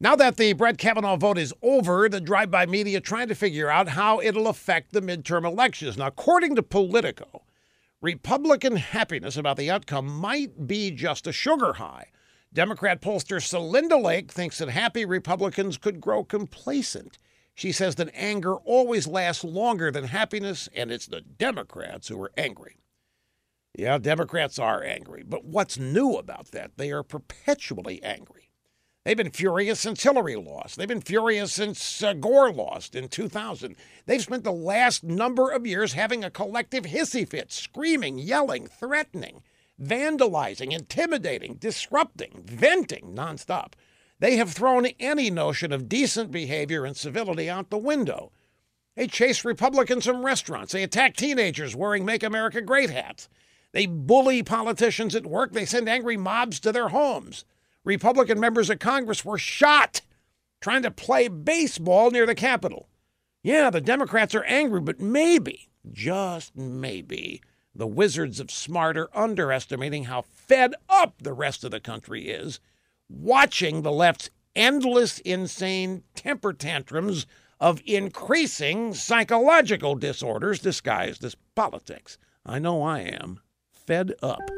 Now that the Brett Kavanaugh vote is over, the drive by media trying to figure out how it'll affect the midterm elections. Now, according to Politico, Republican happiness about the outcome might be just a sugar high. Democrat pollster Celinda Lake thinks that happy Republicans could grow complacent. She says that anger always lasts longer than happiness, and it's the Democrats who are angry. Yeah, Democrats are angry, but what's new about that? They are perpetually angry. They've been furious since Hillary lost. They've been furious since uh, Gore lost in 2000. They've spent the last number of years having a collective hissy fit, screaming, yelling, threatening, vandalizing, intimidating, disrupting, venting nonstop. They have thrown any notion of decent behavior and civility out the window. They chase Republicans from restaurants. They attack teenagers wearing Make America Great hats. They bully politicians at work. They send angry mobs to their homes. Republican members of Congress were shot trying to play baseball near the Capitol. Yeah, the Democrats are angry, but maybe, just maybe, the wizards of smart are underestimating how fed up the rest of the country is watching the left's endless, insane temper tantrums of increasing psychological disorders disguised as politics. I know I am fed up.